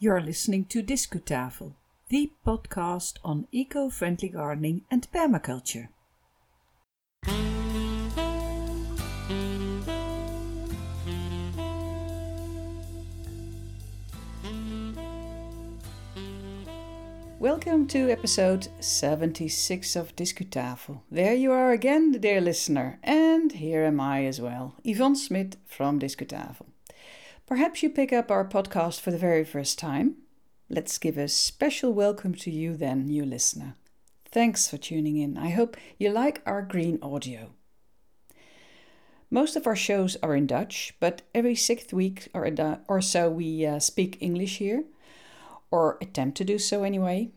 You're listening to Discutafel, the podcast on eco friendly gardening and permaculture. Welcome to episode 76 of Discutafel. There you are again, dear listener, and here am I as well, Yvonne Smit from Discutafel. Perhaps you pick up our podcast for the very first time. Let's give a special welcome to you, then, new listener. Thanks for tuning in. I hope you like our green audio. Most of our shows are in Dutch, but every sixth week or, or so we uh, speak English here, or attempt to do so anyway,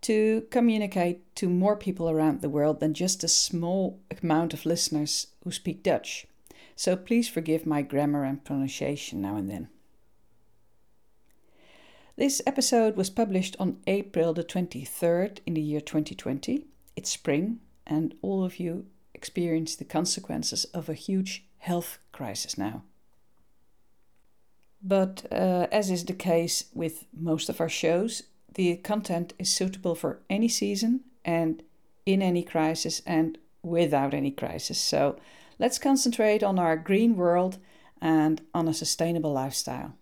to communicate to more people around the world than just a small amount of listeners who speak Dutch so please forgive my grammar and pronunciation now and then. This episode was published on April the 23rd in the year 2020. It's spring, and all of you experience the consequences of a huge health crisis now. But uh, as is the case with most of our shows, the content is suitable for any season and in any crisis and without any crisis. So Let's concentrate on our green world and on a sustainable lifestyle.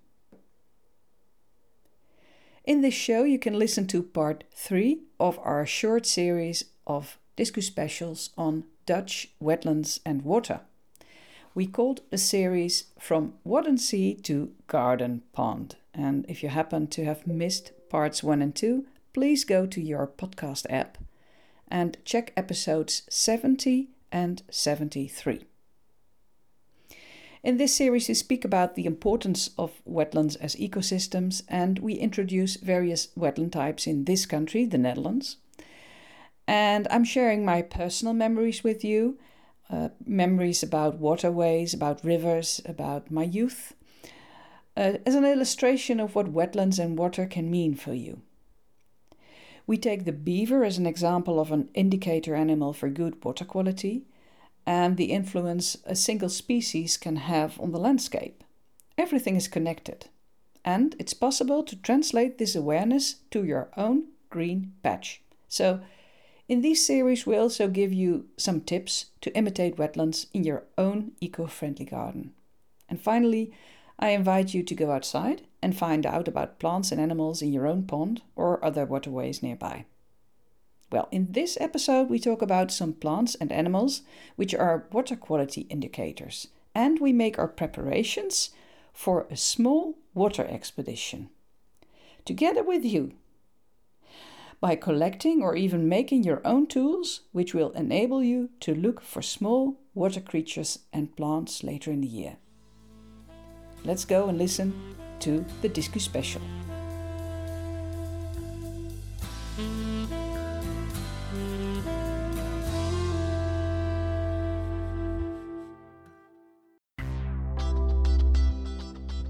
In this show, you can listen to part 3 of our short series of Discu specials on Dutch wetlands and water. We called the series From Wadden Sea to Garden Pond. And if you happen to have missed parts 1 and 2, please go to your podcast app and check episodes 70 and 73. In this series, we speak about the importance of wetlands as ecosystems and we introduce various wetland types in this country, the Netherlands. And I'm sharing my personal memories with you uh, memories about waterways, about rivers, about my youth, uh, as an illustration of what wetlands and water can mean for you. We take the beaver as an example of an indicator animal for good water quality and the influence a single species can have on the landscape. Everything is connected, and it's possible to translate this awareness to your own green patch. So, in this series, we also give you some tips to imitate wetlands in your own eco friendly garden. And finally, I invite you to go outside and find out about plants and animals in your own pond or other waterways nearby. Well, in this episode, we talk about some plants and animals which are water quality indicators, and we make our preparations for a small water expedition. Together with you, by collecting or even making your own tools, which will enable you to look for small water creatures and plants later in the year. Let's go and listen to the Discu Special.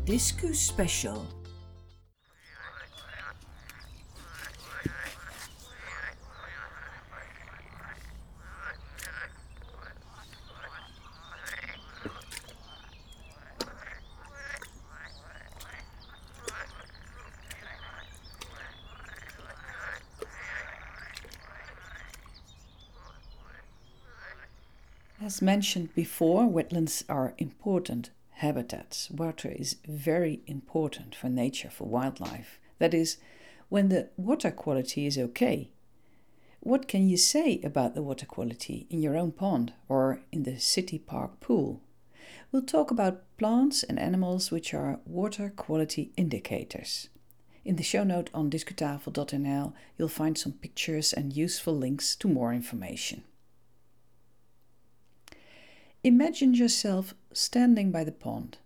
Discu Special. As mentioned before, wetlands are important habitats. Water is very important for nature, for wildlife. That is, when the water quality is okay. What can you say about the water quality in your own pond or in the city park pool? We'll talk about plants and animals which are water quality indicators. In the show note on discutafel.nl, you'll find some pictures and useful links to more information. Imagine yourself standing by the pond,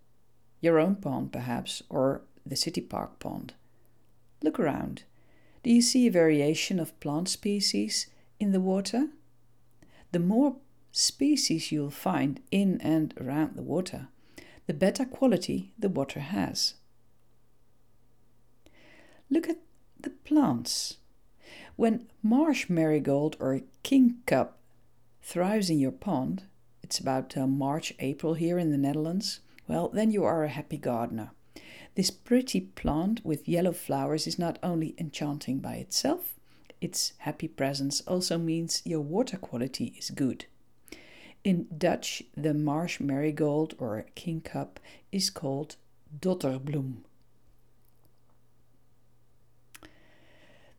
your own pond perhaps, or the city park pond. Look around. Do you see a variation of plant species in the water? The more species you'll find in and around the water, the better quality the water has. Look at the plants. When marsh marigold or kingcup thrives in your pond, it's about uh, March, April here in the Netherlands, well, then you are a happy gardener. This pretty plant with yellow flowers is not only enchanting by itself, its happy presence also means your water quality is good. In Dutch, the marsh marigold or kingcup is called dotterbloem.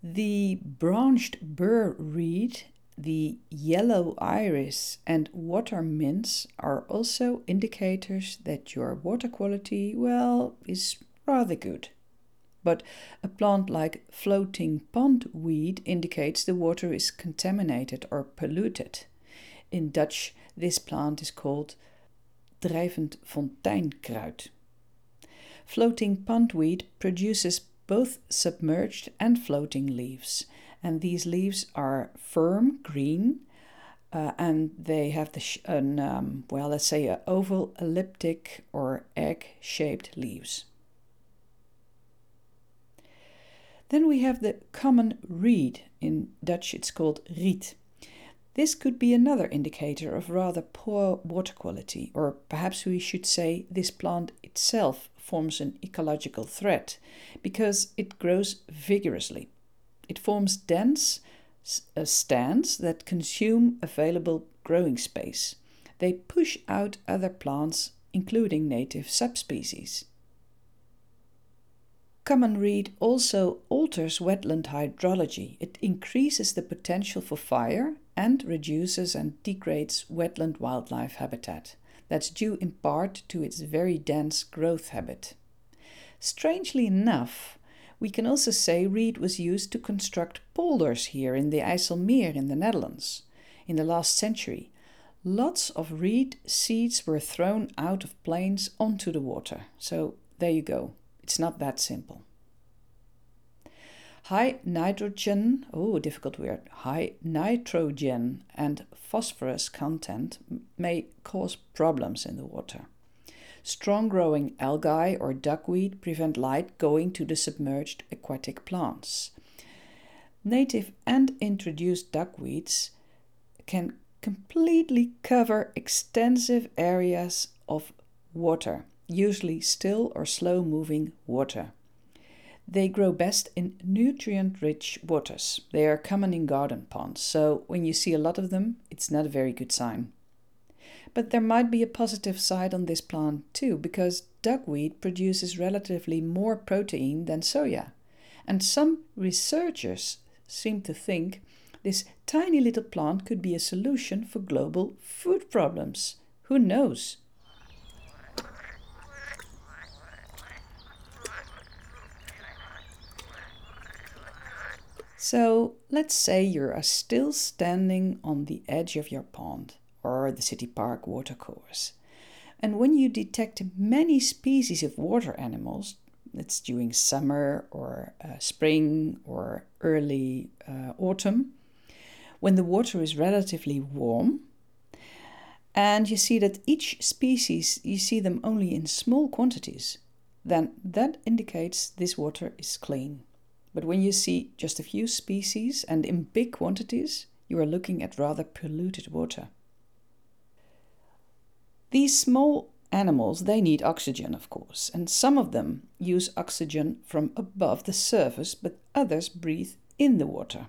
The branched bur reed, the yellow iris, and water mints are also indicators that your water quality, well, is rather good. But a plant like floating pondweed indicates the water is contaminated or polluted. In Dutch, this plant is called drijvend fonteinkruid. Floating pondweed produces both submerged and floating leaves, and these leaves are firm green, uh, and they have the sh- an, um, well, let's say, a oval, elliptic, or egg-shaped leaves. Then we have the common reed. In Dutch, it's called riet. This could be another indicator of rather poor water quality, or perhaps we should say this plant itself forms an ecological threat because it grows vigorously. It forms dense uh, stands that consume available growing space. They push out other plants, including native subspecies. Common reed also alters wetland hydrology. It increases the potential for fire and reduces and degrades wetland wildlife habitat. That's due in part to its very dense growth habit. Strangely enough, we can also say reed was used to construct polders here in the IJsselmeer in the Netherlands in the last century. Lots of reed seeds were thrown out of planes onto the water. So there you go. It's not that simple. High nitrogen, oh, difficult word, high nitrogen and phosphorus content may cause problems in the water. Strong growing algae or duckweed prevent light going to the submerged aquatic plants. Native and introduced duckweeds can completely cover extensive areas of water usually still or slow moving water. They grow best in nutrient rich waters. They are common in garden ponds, so when you see a lot of them, it's not a very good sign. But there might be a positive side on this plant too, because duckweed produces relatively more protein than soya. And some researchers seem to think this tiny little plant could be a solution for global food problems. Who knows? So let's say you are still standing on the edge of your pond or the city park watercourse. And when you detect many species of water animals, it's during summer or uh, spring or early uh, autumn, when the water is relatively warm, and you see that each species, you see them only in small quantities, then that indicates this water is clean. But when you see just a few species and in big quantities, you are looking at rather polluted water. These small animals, they need oxygen, of course, and some of them use oxygen from above the surface, but others breathe in the water.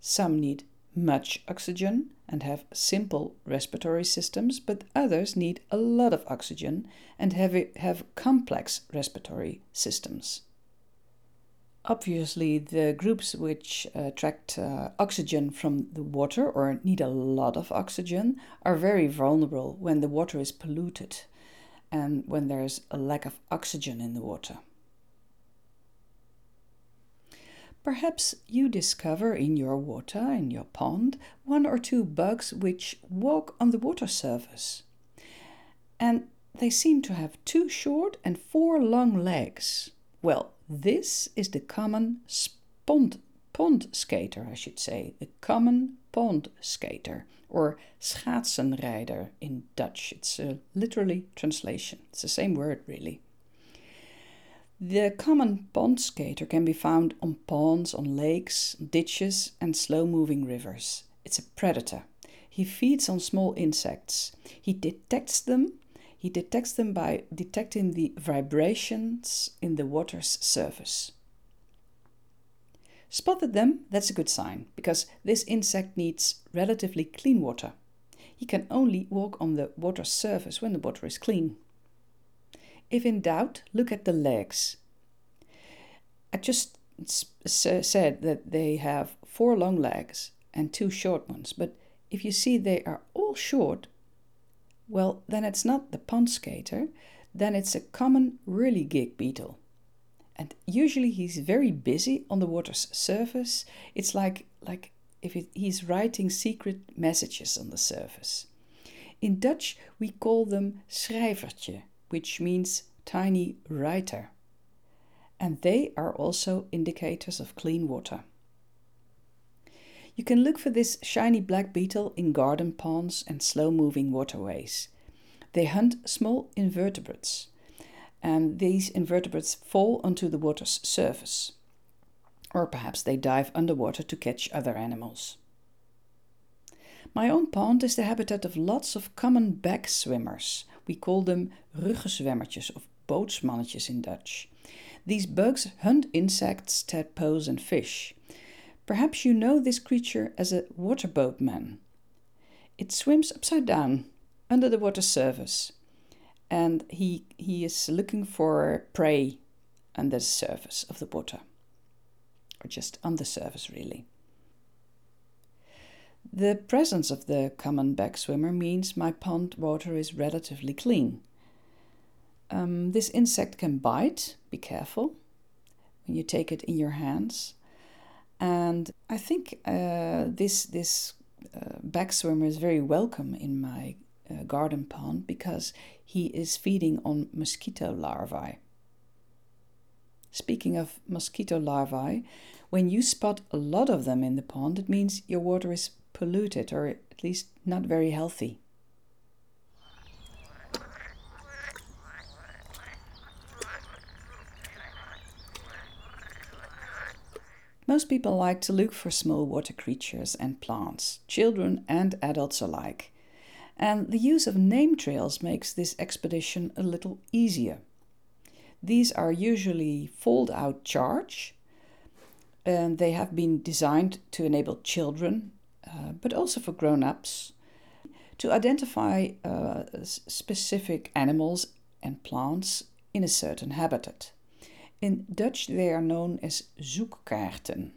Some need much oxygen and have simple respiratory systems, but others need a lot of oxygen and have, have complex respiratory systems. Obviously, the groups which attract uh, oxygen from the water or need a lot of oxygen are very vulnerable when the water is polluted and when there's a lack of oxygen in the water. Perhaps you discover in your water, in your pond, one or two bugs which walk on the water surface. And they seem to have two short and four long legs. Well, this is the common pond, pond skater, I should say, the common pond skater, or schaatsenrijder in Dutch. It's a literally translation. It's the same word, really. The common pond skater can be found on ponds, on lakes, ditches, and slow moving rivers. It's a predator. He feeds on small insects. He detects them He detects them by detecting the vibrations in the water's surface. Spotted them, that's a good sign, because this insect needs relatively clean water. He can only walk on the water's surface when the water is clean. If in doubt, look at the legs. I just said that they have four long legs and two short ones, but if you see they are all short, well, then it's not the pond skater, then it's a common whirligig beetle. And usually he's very busy on the water's surface. It's like, like if it, he's writing secret messages on the surface. In Dutch, we call them schrijvertje, which means tiny writer. And they are also indicators of clean water. You can look for this shiny black beetle in garden ponds and slow moving waterways. They hunt small invertebrates, and these invertebrates fall onto the water's surface. Or perhaps they dive underwater to catch other animals. My own pond is the habitat of lots of common back swimmers. We call them ruggenzwemmertjes of bootsmannetjes in Dutch. These bugs hunt insects, tadpoles, and fish. Perhaps you know this creature as a waterboatman. It swims upside down under the water surface, and he, he is looking for prey under the surface of the water, or just on the surface, really. The presence of the common back swimmer means my pond water is relatively clean. Um, this insect can bite, be careful when you take it in your hands. And I think uh, this this uh, back swimmer is very welcome in my uh, garden pond because he is feeding on mosquito larvae. Speaking of mosquito larvae, when you spot a lot of them in the pond, it means your water is polluted or at least not very healthy. Most people like to look for small water creatures and plants, children and adults alike. And the use of name trails makes this expedition a little easier. These are usually fold out charts, and they have been designed to enable children, uh, but also for grown ups, to identify uh, specific animals and plants in a certain habitat. In Dutch, they are known as zoekkaarten.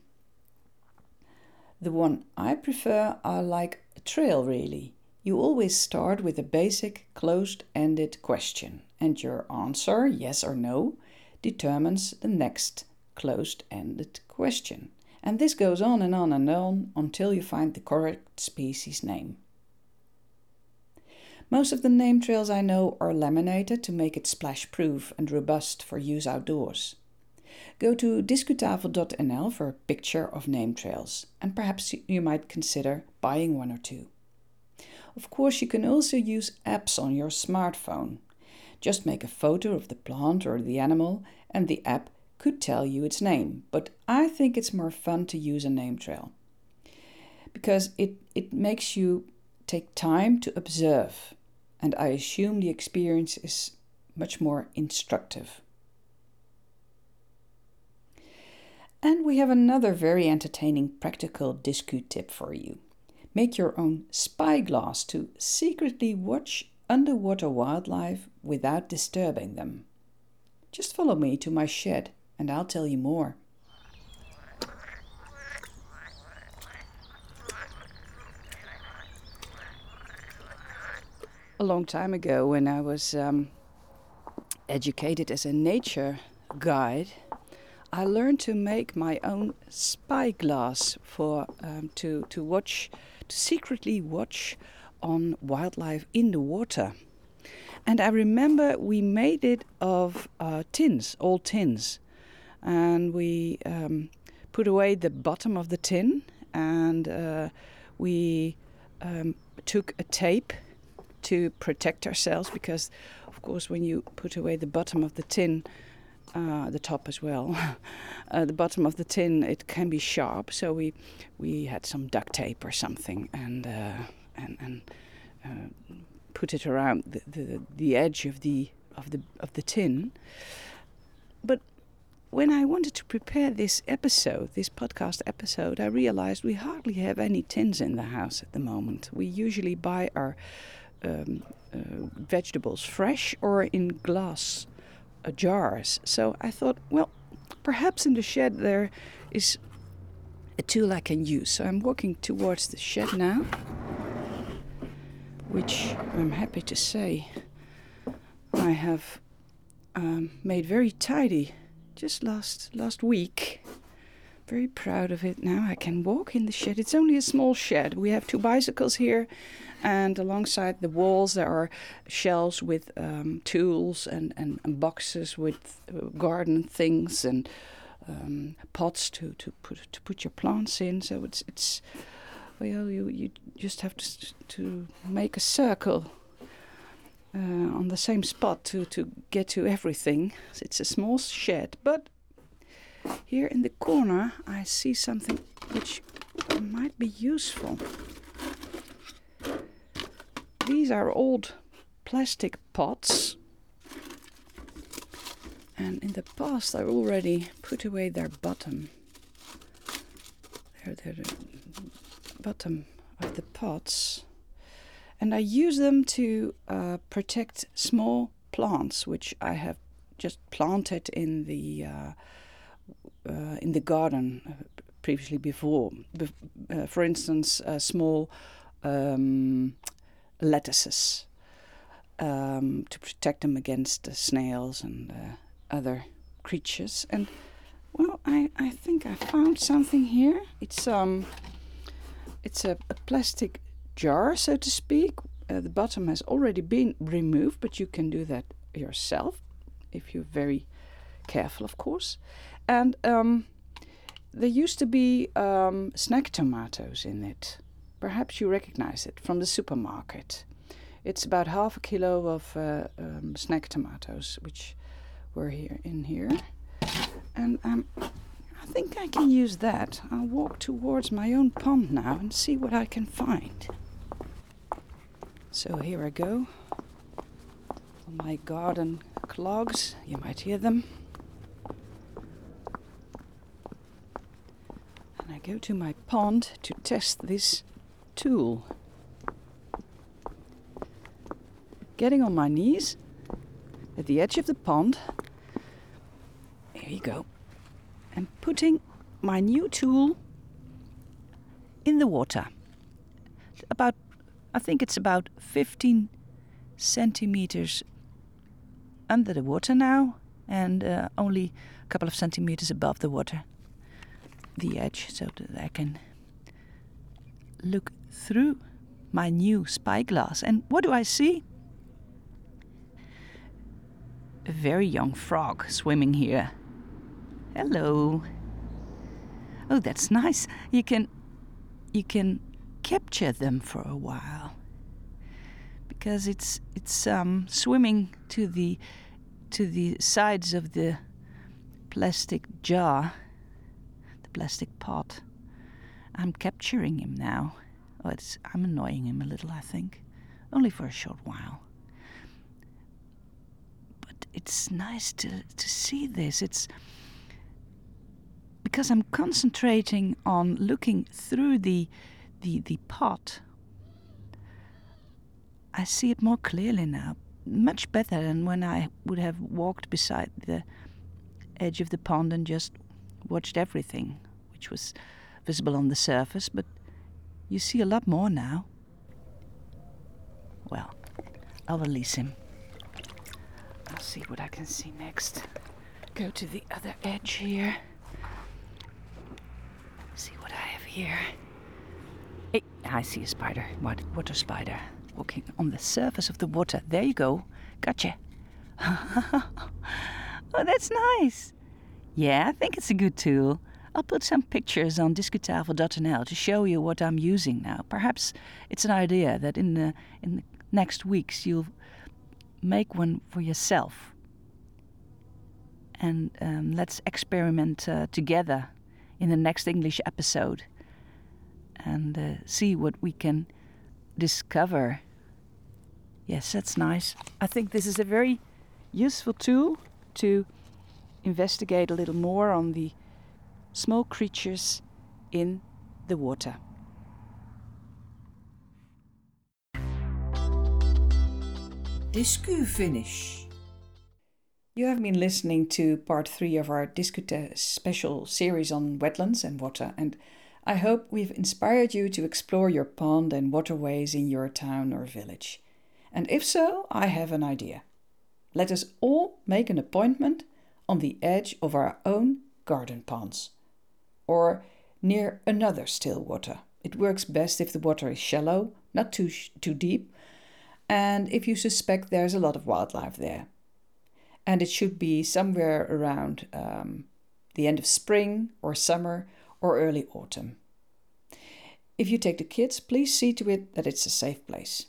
The one I prefer are like a trail, really. You always start with a basic closed ended question, and your answer, yes or no, determines the next closed ended question. And this goes on and on and on until you find the correct species name. Most of the name trails I know are laminated to make it splash proof and robust for use outdoors. Go to discutafel.nl for a picture of name trails, and perhaps you might consider buying one or two. Of course, you can also use apps on your smartphone. Just make a photo of the plant or the animal, and the app could tell you its name, but I think it's more fun to use a name trail because it, it makes you take time to observe and I assume the experience is much more instructive. And we have another very entertaining practical Discu tip for you. Make your own spyglass to secretly watch underwater wildlife without disturbing them. Just follow me to my shed and I'll tell you more. A long time ago when I was um, educated as a nature guide, I learned to make my own spyglass for um, to to watch to secretly watch on wildlife in the water. And I remember we made it of uh, tins, old tins, and we um, put away the bottom of the tin, and uh, we um, took a tape to protect ourselves because, of course, when you put away the bottom of the tin, uh, the top as well, uh, the bottom of the tin, it can be sharp. So we we had some duct tape or something and uh, and and uh, put it around the, the, the edge of the of the of the tin. But when I wanted to prepare this episode, this podcast episode, I realized we hardly have any tins in the house at the moment. We usually buy our um, uh, vegetables fresh or in glass uh, jars. So I thought, well, perhaps in the shed there is a tool I can use. So I'm walking towards the shed now, which I'm happy to say I have um, made very tidy just last last week. Very proud of it now. I can walk in the shed. It's only a small shed. We have two bicycles here, and alongside the walls there are shelves with um, tools and, and, and, boxes with uh, garden things and um, pots to, to put to put your plants in. So it's it's well you you just have to to make a circle uh, on the same spot to, to get to everything. It's a small shed, but here in the corner I see something which might be useful. These are old plastic pots. And in the past I already put away their bottom. They're, they're the bottom of the pots and I use them to uh, protect small plants, which I have just planted in the uh, in the garden uh, previously before. Be- uh, for instance, uh, small um, lettuces um, to protect them against the snails and other creatures. And well, I, I think I found something here. It's um, it's a, a plastic jar, so to speak. Uh, the bottom has already been removed, but you can do that yourself if you're very careful, of course. And um, there used to be um, snack tomatoes in it. Perhaps you recognize it from the supermarket. It's about half a kilo of uh, um, snack tomatoes, which were here in here. And um, I think I can use that. I'll walk towards my own pond now and see what I can find. So here I go. My garden clogs, you might hear them. And I go to my pond to test this tool. Getting on my knees at the edge of the pond. Here you go. And putting my new tool in the water. About I think it's about 15 centimeters under the water now and uh, only a couple of centimeters above the water, the edge, so that I can look through my new spyglass. And what do I see? A very young frog swimming here. Hello. Oh, that's nice. You can you can capture them for a while because it's it's um, swimming to the to the sides of the plastic jar, the plastic pot. I'm capturing him now. Oh, it's I'm annoying him a little, I think, only for a short while. But it's nice to to see this. It's because I'm concentrating on looking through the the, the pot, I see it more clearly now, much better than when I would have walked beside the edge of the pond and just watched everything, which was visible on the surface, but you see a lot more now. Well, I'll release him. I'll see what I can see next. Go to the other edge here. See what I have here. Hey, I see a spider. What? Water spider. Walking on the surface of the water. There you go. Gotcha. oh, that's nice. Yeah, I think it's a good tool. I'll put some pictures on discutafel.nl to show you what I'm using now. Perhaps it's an idea that in the, in the next weeks you'll make one for yourself. And um, let's experiment uh, together in the next English episode and uh, see what we can discover Yes, that's nice. I think this is a very useful tool to investigate a little more on the small creatures in the water. Discu finish. You have been listening to part three of our Discute special series on wetlands and water, and I hope we've inspired you to explore your pond and waterways in your town or village. And if so, I have an idea. Let us all make an appointment on the edge of our own garden ponds or near another still water. It works best if the water is shallow, not too, too deep, and if you suspect there's a lot of wildlife there and it should be somewhere around um, the end of spring or summer or early autumn. If you take the kids, please see to it that it's a safe place.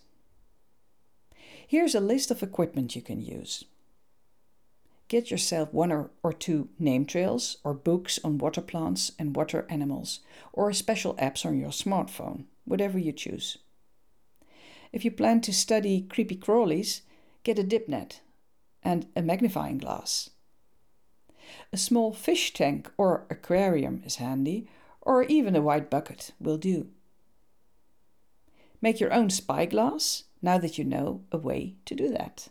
Here's a list of equipment you can use. Get yourself one or, or two name trails or books on water plants and water animals, or special apps on your smartphone, whatever you choose. If you plan to study creepy crawlies, get a dip net and a magnifying glass. A small fish tank or aquarium is handy, or even a white bucket will do. Make your own spyglass now that you know a way to do that.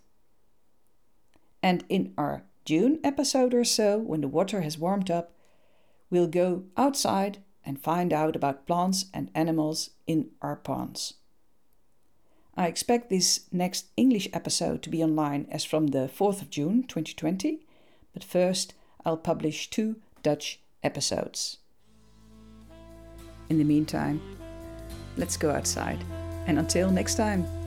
And in our June episode or so, when the water has warmed up, we'll go outside and find out about plants and animals in our ponds. I expect this next English episode to be online as from the 4th of June 2020, but first I'll publish two Dutch episodes. In the meantime, let's go outside, and until next time.